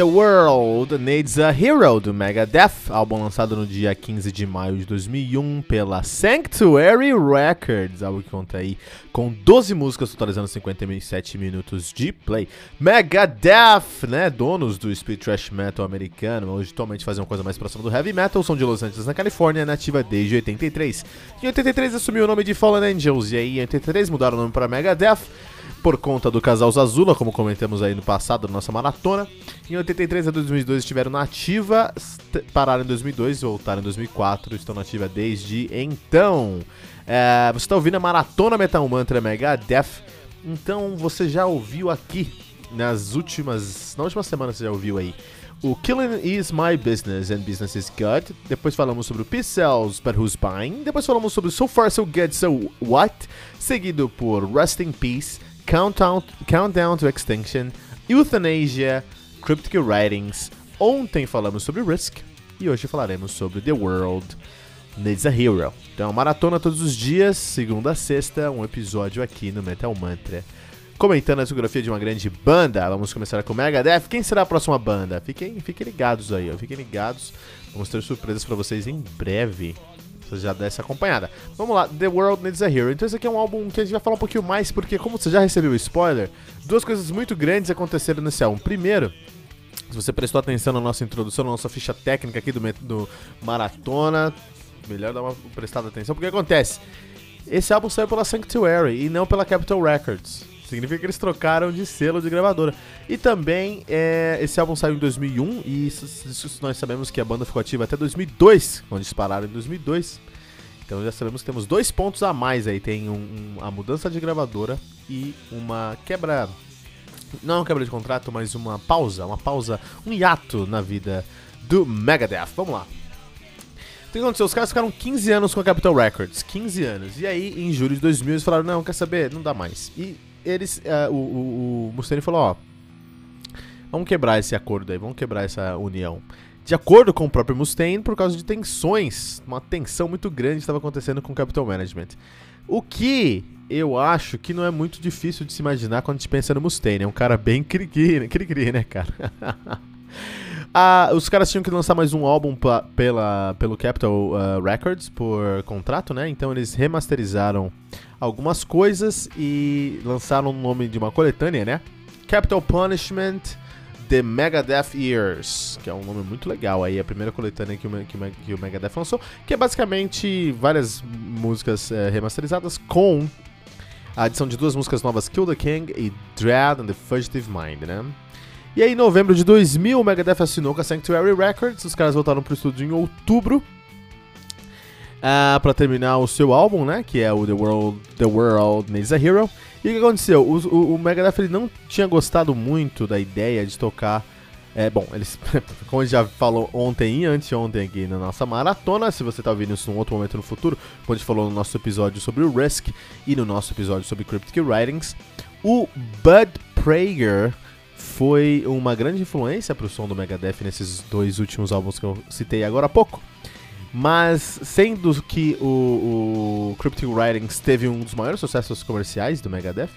The World Needs a Hero do Megadeth, álbum lançado no dia 15 de maio de 2001 pela Sanctuary Records, álbum que conta aí com 12 músicas totalizando 57 minutos de play. Megadeth, né, donos do speed thrash metal americano, hoje atualmente fazem uma coisa mais próxima do heavy metal, são de Los Angeles, na Califórnia, nativa desde 83. Em 83 assumiu o nome de Fallen Angels e aí em 83 mudaram o nome para Megadeth por conta do casal Zazula, como comentamos aí no passado, na nossa maratona. Em 83 a 2002 estiveram na ativa, pararam em 2002, voltaram em 2004, estão na ativa desde então. É, você está ouvindo a Maratona Metal Mantra Megadeth, então você já ouviu aqui nas últimas, na última semana você já ouviu aí o Killing is My Business and Business is Good. Depois falamos sobre o Peace Cells, But Who's Buying. Depois falamos sobre So Far So Good So What, seguido por Rest in Peace. Countdown, Countdown to Extinction, Euthanasia, Cryptic Writings. Ontem falamos sobre Risk e hoje falaremos sobre The World Needs a Hero. Então, maratona todos os dias, segunda a sexta, um episódio aqui no Metal Mantra. Comentando a discografia de uma grande banda, vamos começar com Megadeth. Quem será a próxima banda? Fiquem, fiquem ligados aí, ó. fiquem ligados. Vamos ter surpresas para vocês em breve você já dá essa acompanhada. Vamos lá, The World Needs a Hero. Então esse aqui é um álbum que a gente vai falar um pouquinho mais, porque como você já recebeu o spoiler, duas coisas muito grandes aconteceram nesse álbum. Primeiro, se você prestou atenção na nossa introdução, na nossa ficha técnica aqui do, do Maratona, melhor dar uma prestada atenção, porque acontece? Esse álbum saiu pela Sanctuary e não pela Capitol Records. Significa que eles trocaram de selo de gravadora. E também, é, esse álbum saiu em 2001 e isso, isso nós sabemos que a banda ficou ativa até 2002, quando eles pararam em 2002. Então já sabemos que temos dois pontos a mais aí. Tem um, um, a mudança de gravadora e uma quebra... Não uma quebra de contrato, mas uma pausa, uma pausa, um hiato na vida do Megadeth. Vamos lá. O que aconteceu? Os caras ficaram 15 anos com a Capitol Records. 15 anos. E aí, em julho de 2000, eles falaram: não, quer saber? Não dá mais. E eles. Uh, o, o, o Mustaine falou: ó. Vamos quebrar esse acordo aí, vamos quebrar essa união. De acordo com o próprio Mustaine, por causa de tensões, uma tensão muito grande estava acontecendo com o Capital Management. O que eu acho que não é muito difícil de se imaginar quando a gente pensa no Mustaine. É um cara bem cri-cri, cri-cri né, cara? ah, os caras tinham que lançar mais um álbum pela, pelo Capital uh, Records por contrato, né? Então eles remasterizaram algumas coisas e lançaram o nome de uma coletânea, né? Capital Punishment The Megadeth Years, que é um nome muito legal aí, a primeira coletânea que o, que que o Megadeth lançou, que é basicamente várias músicas é, remasterizadas com a adição de duas músicas novas, Kill the King e Dread and the Fugitive Mind, né? E aí, em novembro de 2000, o Megadeth assinou com a Sanctuary Records, os caras voltaram pro estúdio em outubro uh, ah, para terminar o seu álbum, né, que é o The World, The World Needs a Hero. E o que aconteceu? O, o, o Megadeth ele não tinha gostado muito da ideia de tocar. É, bom, eles, como a gente já falou ontem e anteontem aqui na nossa maratona, se você está ouvindo isso num outro momento no futuro, quando a gente falou no nosso episódio sobre o Risk e no nosso episódio sobre Cryptic Writings, o Bud Prager foi uma grande influência para o som do Megadeth nesses dois últimos álbuns que eu citei agora há pouco. Mas, sendo que o, o Cryptic Writings teve um dos maiores sucessos comerciais do Megadeth,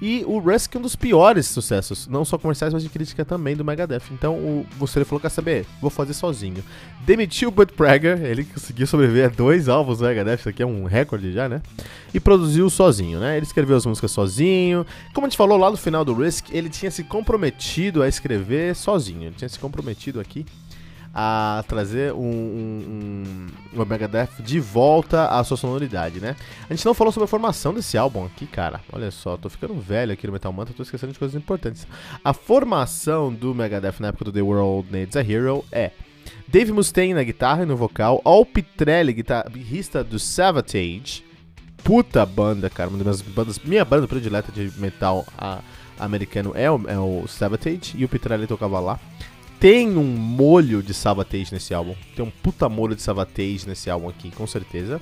e o Rusk um dos piores sucessos, não só comerciais, mas de crítica também do Megadeth. Então o você falou: quer saber? Vou fazer sozinho. Demitiu o Bud Prager, ele conseguiu sobreviver a dois álbuns do Megadeth, isso aqui é um recorde já, né? E produziu sozinho, né? Ele escreveu as músicas sozinho. Como a gente falou lá no final do Risk, ele tinha se comprometido a escrever sozinho, ele tinha se comprometido aqui a trazer um, um, um, o Megadeth de volta à sua sonoridade, né? A gente não falou sobre a formação desse álbum aqui, cara. Olha só, tô ficando velho aqui no Metal Mantra, tô esquecendo de coisas importantes. A formação do Megadeth na época do The World Needs a Hero é Dave Mustaine na guitarra e no vocal, Al Pitrelli, guitarrista do Savatage, puta banda, cara, uma das bandas, minha banda predileta de metal a, americano é o, é o Savatage, e o Pitrelli tocava lá tem um molho de Savatage nesse álbum. Tem um puta molho de Savatage nesse álbum aqui, com certeza.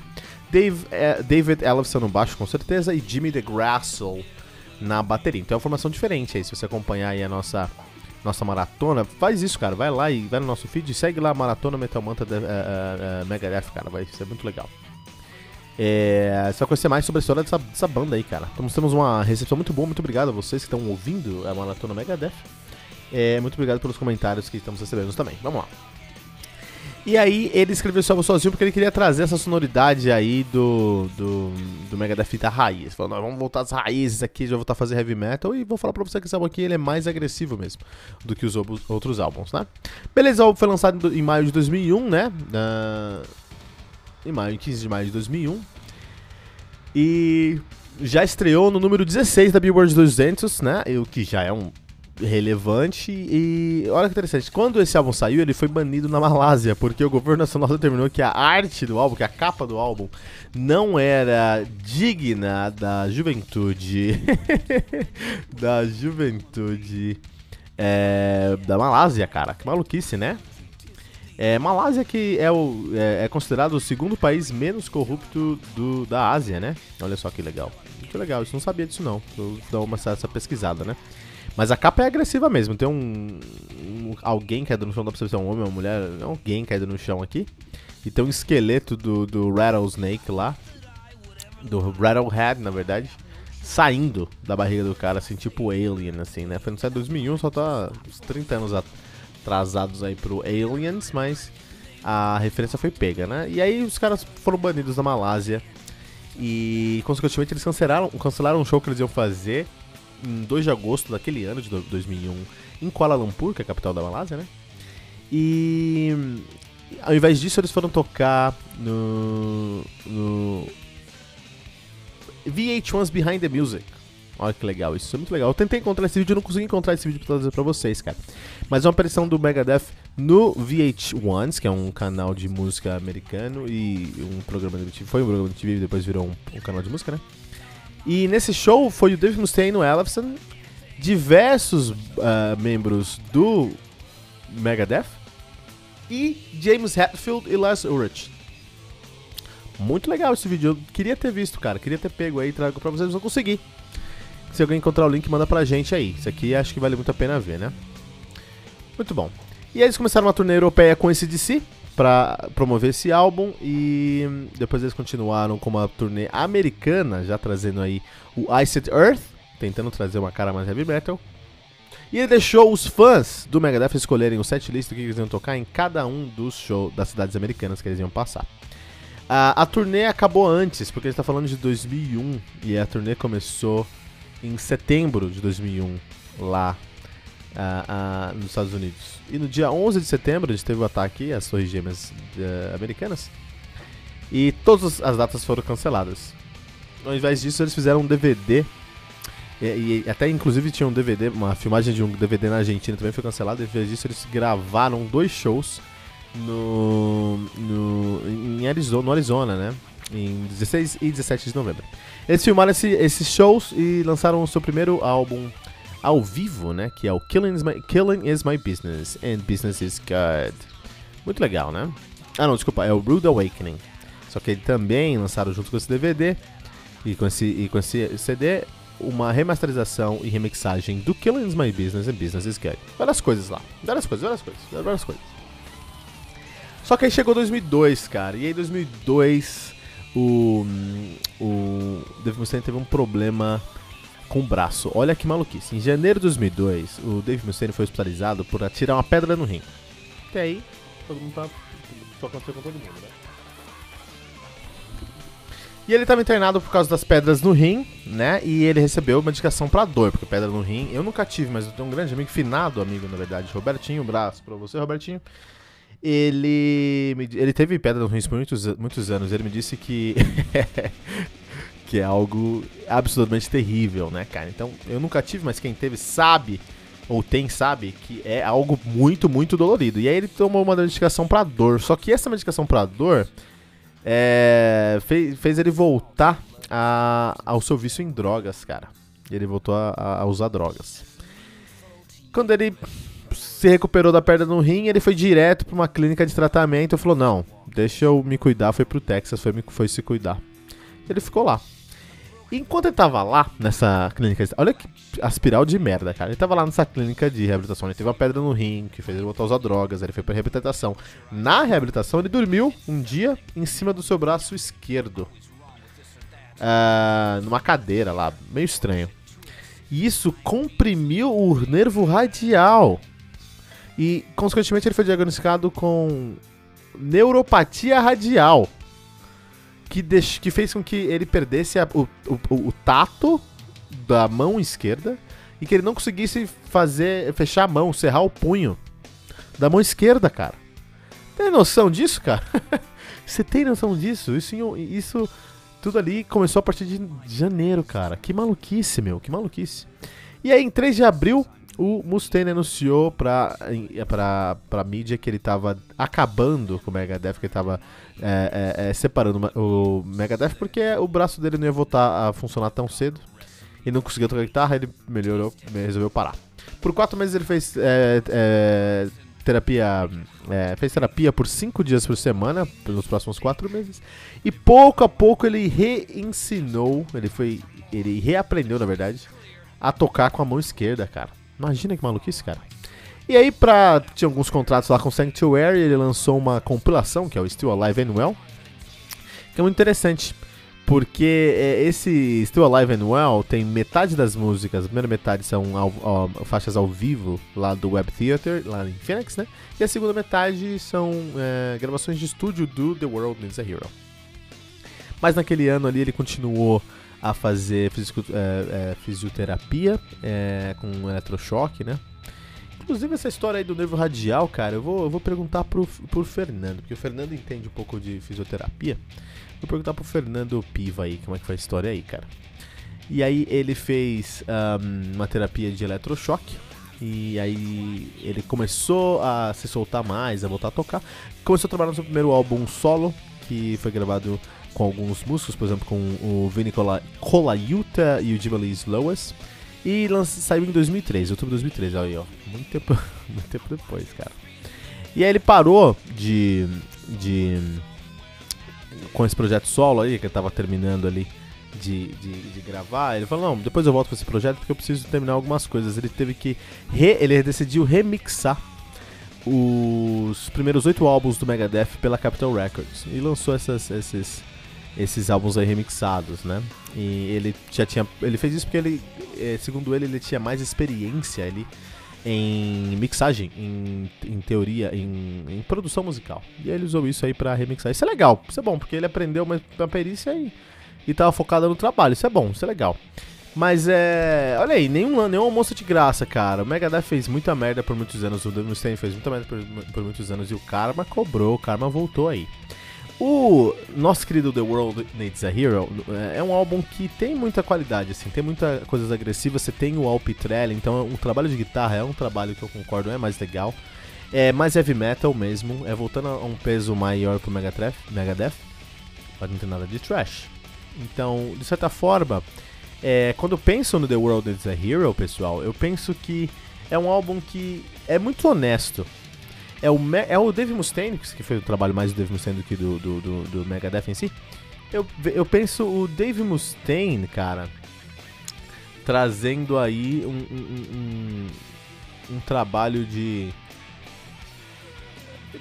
Dave, é, David Ellefson no baixo, com certeza. E Jimmy DeGrasso na bateria. Então é uma formação diferente aí. Se você acompanhar aí a nossa, nossa maratona, faz isso, cara. Vai lá e vai no nosso feed e segue lá a maratona Metal Manta uh, uh, uh, Megadeth, cara. Vai ser muito legal. É, você vai conhecer mais sobre a história dessa, dessa banda aí, cara. Então, temos uma recepção muito boa. Muito obrigado a vocês que estão ouvindo a maratona Megadeth. É, muito obrigado pelos comentários que estamos recebendo também. Vamos lá. E aí ele escreveu esse álbum sozinho porque ele queria trazer essa sonoridade aí do, do, do Mega da Fita raiz. Falou, vamos voltar às raízes aqui, já voltar a fazer heavy metal e vou falar pra você que esse álbum aqui ele é mais agressivo mesmo do que os outros álbuns, né? Beleza, o álbum foi lançado em maio de 2001, né? Uh, em maio, 15 de maio de 2001. E já estreou no número 16 da Billboard 200, né? O que já é um relevante e olha que interessante, quando esse álbum saiu, ele foi banido na Malásia, porque o governo nacional determinou que a arte do álbum, que a capa do álbum não era digna da juventude da juventude é, da Malásia, cara. Que maluquice, né? É, Malásia que é, o, é, é, considerado o segundo país menos corrupto do, da Ásia, né? Olha só que legal. Que legal, isso não sabia disso não. Vou dar uma essa pesquisada, né? Mas a capa é agressiva mesmo. Tem um, um alguém caído no chão, dá pra ver se é um homem ou uma mulher. É alguém caído no chão aqui. E tem um esqueleto do, do Rattlesnake lá. Do Rattlehead, na verdade. Saindo da barriga do cara, assim, tipo Alien, assim, né? Foi no site 2001, só tá uns 30 anos atrasados aí pro Aliens, mas a referência foi pega, né? E aí os caras foram banidos da Malásia. E, consequentemente, eles cancelaram, cancelaram um show que eles iam fazer em 2 de agosto daquele ano, de 2001, em Kuala Lumpur, que é a capital da Malásia, né? E ao invés disso, eles foram tocar no, no VH1's Behind the Music. Olha que legal, isso é muito legal. Eu tentei encontrar esse vídeo, eu não consegui encontrar esse vídeo pra trazer pra vocês, cara. Mas é uma aparição do Megadeth no VH1's, que é um canal de música americano e um programa de TV. Foi um programa TV e depois virou um, um canal de música, né? E nesse show foi o Dave Mustaine, o Ellefson, diversos uh, membros do Megadeth e James Hetfield e Les Ulrich. Muito legal esse vídeo, eu queria ter visto, cara, queria ter pego aí trago pra vocês, mas não consegui. Se alguém encontrar o link, manda pra gente aí. Isso aqui acho que vale muito a pena ver, né? Muito bom. E aí eles começaram uma turnê europeia com esse DC para promover esse álbum e depois eles continuaram com uma turnê americana, já trazendo aí o Iced Earth, tentando trazer uma cara mais heavy metal. E ele deixou os fãs do Megadeth escolherem o setlist do que eles iam tocar em cada um dos shows das cidades americanas que eles iam passar. a turnê acabou antes, porque ele está falando de 2001 e a turnê começou em setembro de 2001 lá uh, uh, nos Estados Unidos. E no dia 11 de setembro a gente teve o ataque às Torres Gêmeas uh, americanas. E todas as datas foram canceladas. Ao invés disso, eles fizeram um DVD. E, e, até inclusive tinha um DVD, uma filmagem de um DVD na Argentina também foi cancelada. Ao invés disso, eles gravaram dois shows no, no, em Arizona, no Arizona, né? Em 16 e 17 de novembro. Eles filmaram esse, esses shows e lançaram o seu primeiro álbum ao vivo, né? Que é o Killing is, My, Killing is My Business and Business is Good. Muito legal, né? Ah, não, desculpa, é o Rude Awakening. Só que ele também lançaram junto com esse DVD e com esse, e com esse CD uma remasterização e remixagem do Killing is My Business and Business is Good. Várias coisas lá. Várias coisas, várias coisas, várias coisas. Só que aí chegou 2002, cara. E aí 2002 o o Dave Mustaine teve um problema com o braço. Olha que maluquice. Em janeiro de 2002, o Dave Mustaine foi hospitalizado por atirar uma pedra no rim. Até aí, todo mundo tá. Só aconteceu com todo mundo, né? E ele estava internado por causa das pedras no rim, né? E ele recebeu medicação para dor, porque pedra no rim eu nunca tive, mas eu tenho um grande amigo, finado amigo, na verdade, Robertinho, um braço para você, Robertinho. ele, ele teve pedra no rins por muitos, muitos anos. Ele me disse que. que é algo absolutamente terrível, né, cara? Então, eu nunca tive, mas quem teve sabe, ou tem sabe, que é algo muito, muito dolorido. E aí ele tomou uma medicação pra dor. Só que essa medicação pra dor é, fez, fez ele voltar a, ao seu vício em drogas, cara. Ele voltou a, a usar drogas. Quando ele se recuperou da perda no rim, ele foi direto para uma clínica de tratamento e falou: Não, deixa eu me cuidar. Foi pro Texas, foi, foi se cuidar. Ele ficou lá. Enquanto ele tava lá nessa clínica, olha que aspiral de merda, cara. Ele tava lá nessa clínica de reabilitação. Ele teve uma pedra no rim que fez ele voltar a usar drogas. Ele foi pra reabilitação. Na reabilitação, ele dormiu um dia em cima do seu braço esquerdo. Uh, numa cadeira lá, meio estranho. E isso comprimiu o nervo radial. E, consequentemente, ele foi diagnosticado com neuropatia radial. Que, deix... que fez com que ele perdesse a... o, o, o tato da mão esquerda e que ele não conseguisse fazer fechar a mão, cerrar o punho da mão esquerda, cara. Tem noção disso, cara? Você tem noção disso? Isso, isso tudo ali começou a partir de janeiro, cara. Que maluquice, meu. Que maluquice. E aí, em 3 de abril, o Mustaine anunciou pra, pra, mídia que ele tava acabando com o Megadeth, que ele tava é, é, é, separando o Megadeth porque o braço dele não ia voltar a funcionar tão cedo. E não conseguia tocar guitarra, ele melhorou, resolveu parar. Por quatro meses ele fez é, é, terapia. É, fez terapia por cinco dias por semana, pelos próximos quatro meses. E pouco a pouco ele reensinou, ele foi. Ele reaprendeu, na verdade, a tocar com a mão esquerda, cara. Imagina que maluquice, cara. E aí, pra. Tinha alguns contratos lá com Sanctuary, ele lançou uma compilação, que é o Still Alive and Well. Que é muito interessante. Porque é, esse Still Alive and Well tem metade das músicas, a primeira metade são ao, faixas ao vivo lá do Web Theater, lá em Phoenix, né? E a segunda metade são é, gravações de estúdio do The World Needs a Hero. Mas naquele ano ali ele continuou a fazer fisico, é, é, fisioterapia é, com eletrochoque, né? Inclusive essa história aí do nervo radial, cara, eu vou, eu vou perguntar pro, pro Fernando, porque o Fernando entende um pouco de fisioterapia. Vou perguntar pro Fernando Piva aí como é que foi a história aí, cara. E aí ele fez um, uma terapia de eletrochoque. E aí ele começou a se soltar mais, a voltar a tocar. Começou a trabalhar no seu primeiro álbum solo, que foi gravado com alguns músicos, por exemplo, com o Vinny Colaiuta e o Jimmy Lee Lowes. E saiu em 2003, outubro de 2003, aí ó, muito tempo, muito tempo depois, cara. E aí ele parou de, de com esse projeto solo aí, que ele tava terminando ali de, de, de, gravar, ele falou, não, depois eu volto com esse projeto porque eu preciso terminar algumas coisas. Ele teve que. Re, ele decidiu remixar os primeiros oito álbuns do Megadeth pela Capitol Records. E lançou essas, esses, esses álbuns aí remixados, né? E ele já tinha. Ele fez isso porque ele, eh, segundo ele, ele tinha mais experiência ali em mixagem, em, em teoria, em, em, produção musical. E ele usou isso aí para remixar. Isso é legal, isso é bom, porque ele aprendeu uma, uma perícia e, e tava focado no trabalho. Isso é bom, isso é legal. Mas é. Olha aí, nenhum, nenhum almoço de graça, cara. O Megadeth fez muita merda por muitos anos, o Mustaine fez muita merda por, por muitos anos e o Karma cobrou, o Karma voltou aí. O nosso querido The World Needs a Hero é, é um álbum que tem muita qualidade, assim, tem muitas coisas agressivas. Você tem o Al Pitrelli, então o trabalho de guitarra é um trabalho que eu concordo é mais legal. É mais heavy metal mesmo, é voltando a um peso maior pro Megadeth, Megadeth mas não tem nada de trash. Então, de certa forma, é, quando eu penso no The World Needs a Hero, pessoal, eu penso que é um álbum que é muito honesto é o, é o Dave Mustaine, que foi o trabalho mais do Dave Mustaine do que do, do, do, do Megadeth em si. Eu, eu penso o Dave Mustaine, cara, trazendo aí um, um, um, um trabalho de,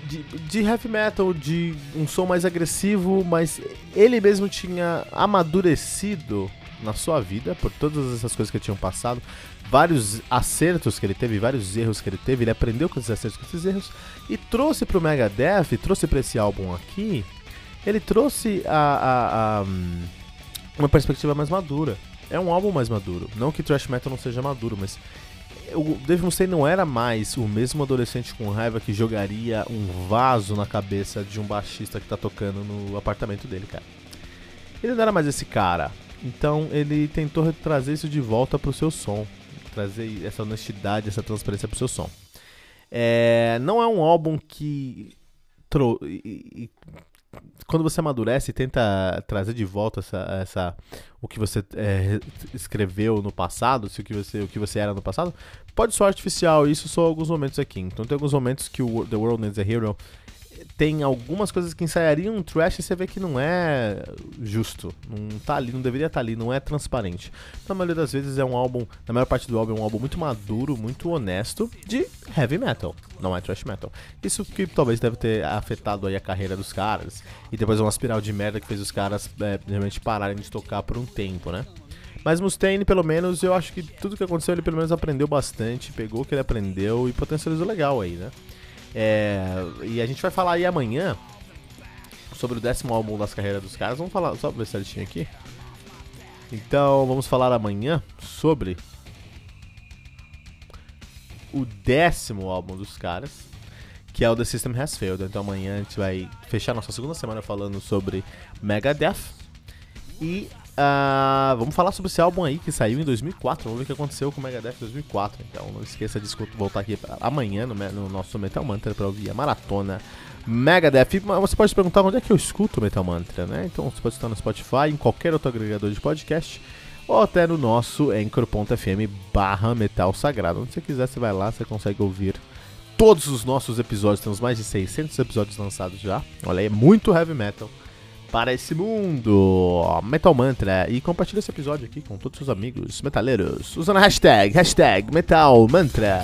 de, de heavy metal, de um som mais agressivo, mas ele mesmo tinha amadurecido na sua vida por todas essas coisas que tinham passado, vários acertos que ele teve, vários erros que ele teve, ele aprendeu com esses acertos, com esses erros e trouxe pro Megadeth, trouxe para esse álbum aqui, ele trouxe a, a, a, uma perspectiva mais madura. É um álbum mais maduro. Não que thrash metal não seja maduro, mas o Dave Mustaine não era mais o mesmo adolescente com raiva que jogaria um vaso na cabeça de um baixista que tá tocando no apartamento dele, cara. Ele não era mais esse cara. Então ele tentou trazer isso de volta pro seu som. Trazer essa honestidade, essa transparência pro seu som. É, não é um álbum que. Tro e, e, quando você amadurece e tenta trazer de volta essa, essa o que você é, escreveu no passado, se o que você o que você era no passado, pode soar artificial. Isso só alguns momentos aqui. Então tem alguns momentos que o The World Needs a Hero tem algumas coisas que ensaiariam um trash e você vê que não é justo. Não tá ali, não deveria estar tá ali, não é transparente. Na maioria das vezes é um álbum, na maior parte do álbum é um álbum muito maduro, muito honesto de heavy metal, não é trash metal. Isso que talvez deve ter afetado aí a carreira dos caras. E depois uma espiral de merda que fez os caras é, realmente pararem de tocar por um tempo, né? Mas Mustaine, pelo menos, eu acho que tudo que aconteceu ele pelo menos aprendeu bastante, pegou o que ele aprendeu e potencializou legal aí, né? É, e a gente vai falar aí amanhã sobre o décimo álbum das carreiras dos caras. Vamos falar, só ver certinho aqui. Então, vamos falar amanhã sobre o décimo álbum dos caras, que é o The System Has Failed. Então, amanhã a gente vai fechar nossa segunda semana falando sobre Megadeth. E Uh, vamos falar sobre esse álbum aí que saiu em 2004. Vamos ver o que aconteceu com o Megadeth em 2004. Então não esqueça de voltar aqui amanhã no, no nosso Metal Mantra para ouvir a maratona Megadeth. Você pode perguntar onde é que eu escuto Metal Mantra, né? Então você pode estar no Spotify, em qualquer outro agregador de podcast ou até no nosso anchor.fm barra metal sagrado. Onde você quiser, você vai lá, você consegue ouvir todos os nossos episódios. Temos mais de 600 episódios lançados já. Olha, é muito heavy metal para esse mundo. Metal Mantra. E compartilhe esse episódio aqui com todos os seus amigos metaleiros. Usando a hashtag, hashtag Metal Mantra.